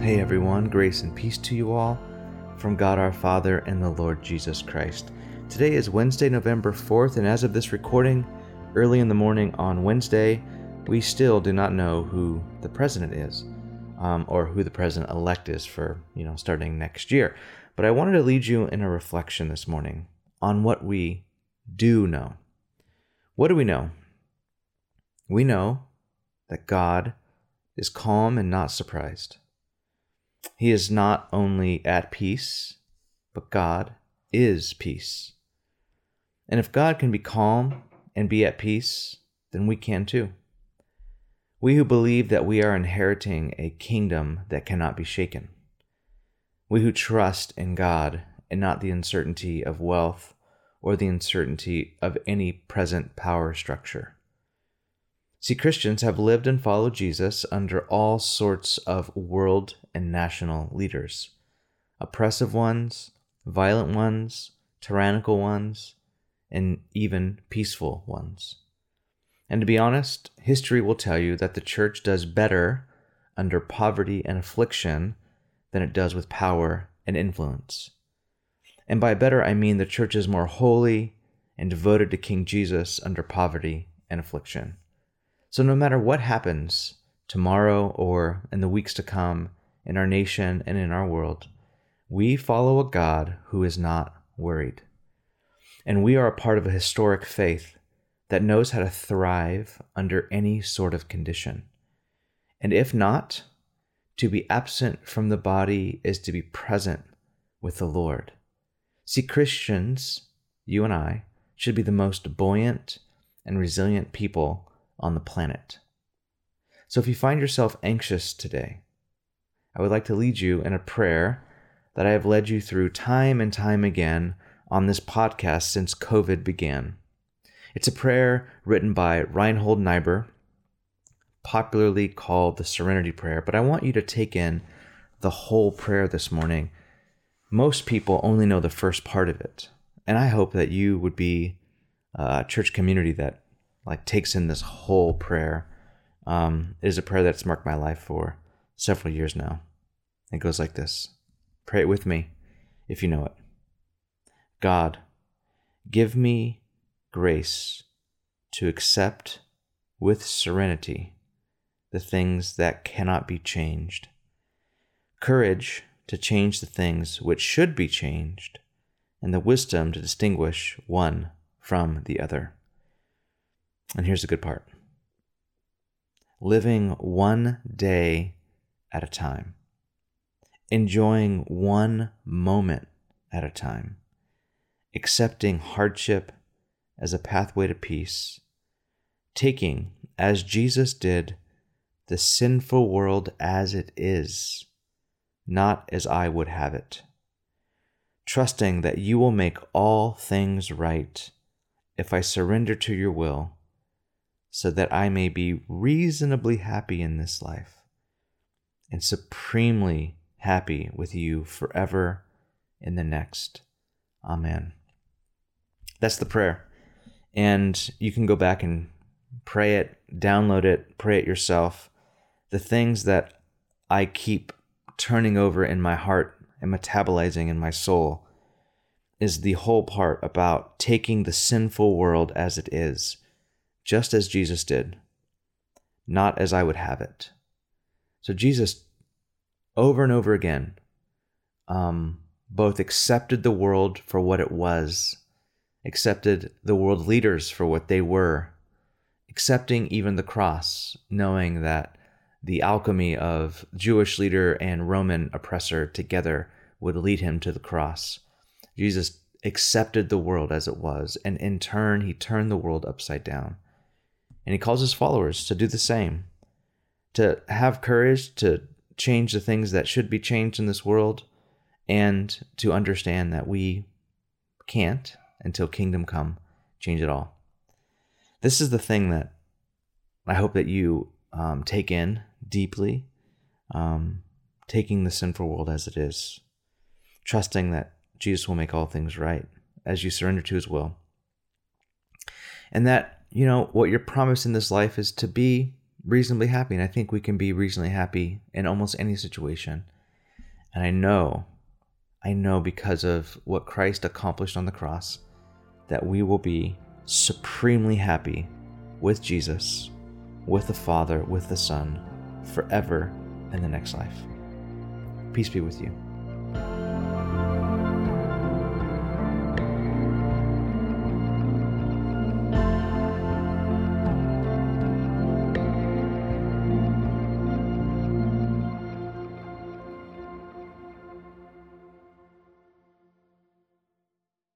Hey everyone, grace and peace to you all from God our Father and the Lord Jesus Christ. Today is Wednesday, November 4th, and as of this recording, early in the morning on Wednesday, we still do not know who the president is um, or who the president elect is for, you know, starting next year. But I wanted to lead you in a reflection this morning on what we do know. What do we know? We know that God is calm and not surprised. He is not only at peace, but God is peace. And if God can be calm and be at peace, then we can too. We who believe that we are inheriting a kingdom that cannot be shaken. We who trust in God and not the uncertainty of wealth or the uncertainty of any present power structure. See, Christians have lived and followed Jesus under all sorts of world and national leaders oppressive ones, violent ones, tyrannical ones, and even peaceful ones. And to be honest, history will tell you that the church does better under poverty and affliction than it does with power and influence. And by better, I mean the church is more holy and devoted to King Jesus under poverty and affliction. So, no matter what happens tomorrow or in the weeks to come in our nation and in our world, we follow a God who is not worried. And we are a part of a historic faith that knows how to thrive under any sort of condition. And if not, to be absent from the body is to be present with the Lord. See, Christians, you and I, should be the most buoyant and resilient people on the planet. So if you find yourself anxious today, I would like to lead you in a prayer that I have led you through time and time again on this podcast since COVID began. It's a prayer written by Reinhold Niebuhr, popularly called the Serenity Prayer, but I want you to take in the whole prayer this morning. Most people only know the first part of it, and I hope that you would be uh, a church community that like takes in this whole prayer. Um, it is a prayer that's marked my life for several years now. It goes like this Pray it with me if you know it. God, give me grace to accept with serenity the things that cannot be changed, courage to change the things which should be changed, and the wisdom to distinguish one from the other. And here's the good part. Living one day at a time, enjoying one moment at a time, accepting hardship as a pathway to peace, taking, as Jesus did, the sinful world as it is, not as I would have it, trusting that you will make all things right if I surrender to your will so that I may be reasonably happy in this life and supremely happy with you forever in the next. Amen. That's the prayer. And you can go back and pray it, download it, pray it yourself. The things that I keep turning over in my heart and metabolizing in my soul is the whole part about taking the sinful world as it is just as Jesus did, not as I would have it. So Jesus, over and over again, um, both accepted the world for what it was, accepted the world leaders for what they were, accepting even the cross, knowing that the alchemy of Jewish leader and Roman oppressor together would lead him to the cross. Jesus accepted the world as it was, and in turn, he turned the world upside down. And he calls his followers to do the same, to have courage to change the things that should be changed in this world, and to understand that we can't, until kingdom come, change it all. This is the thing that I hope that you um, take in deeply, um, taking the sinful world as it is, trusting that Jesus will make all things right as you surrender to his will. And that you know, what you're promised in this life is to be reasonably happy. And I think we can be reasonably happy in almost any situation. And I know, I know because of what Christ accomplished on the cross, that we will be supremely happy with Jesus, with the Father, with the Son, forever in the next life. Peace be with you.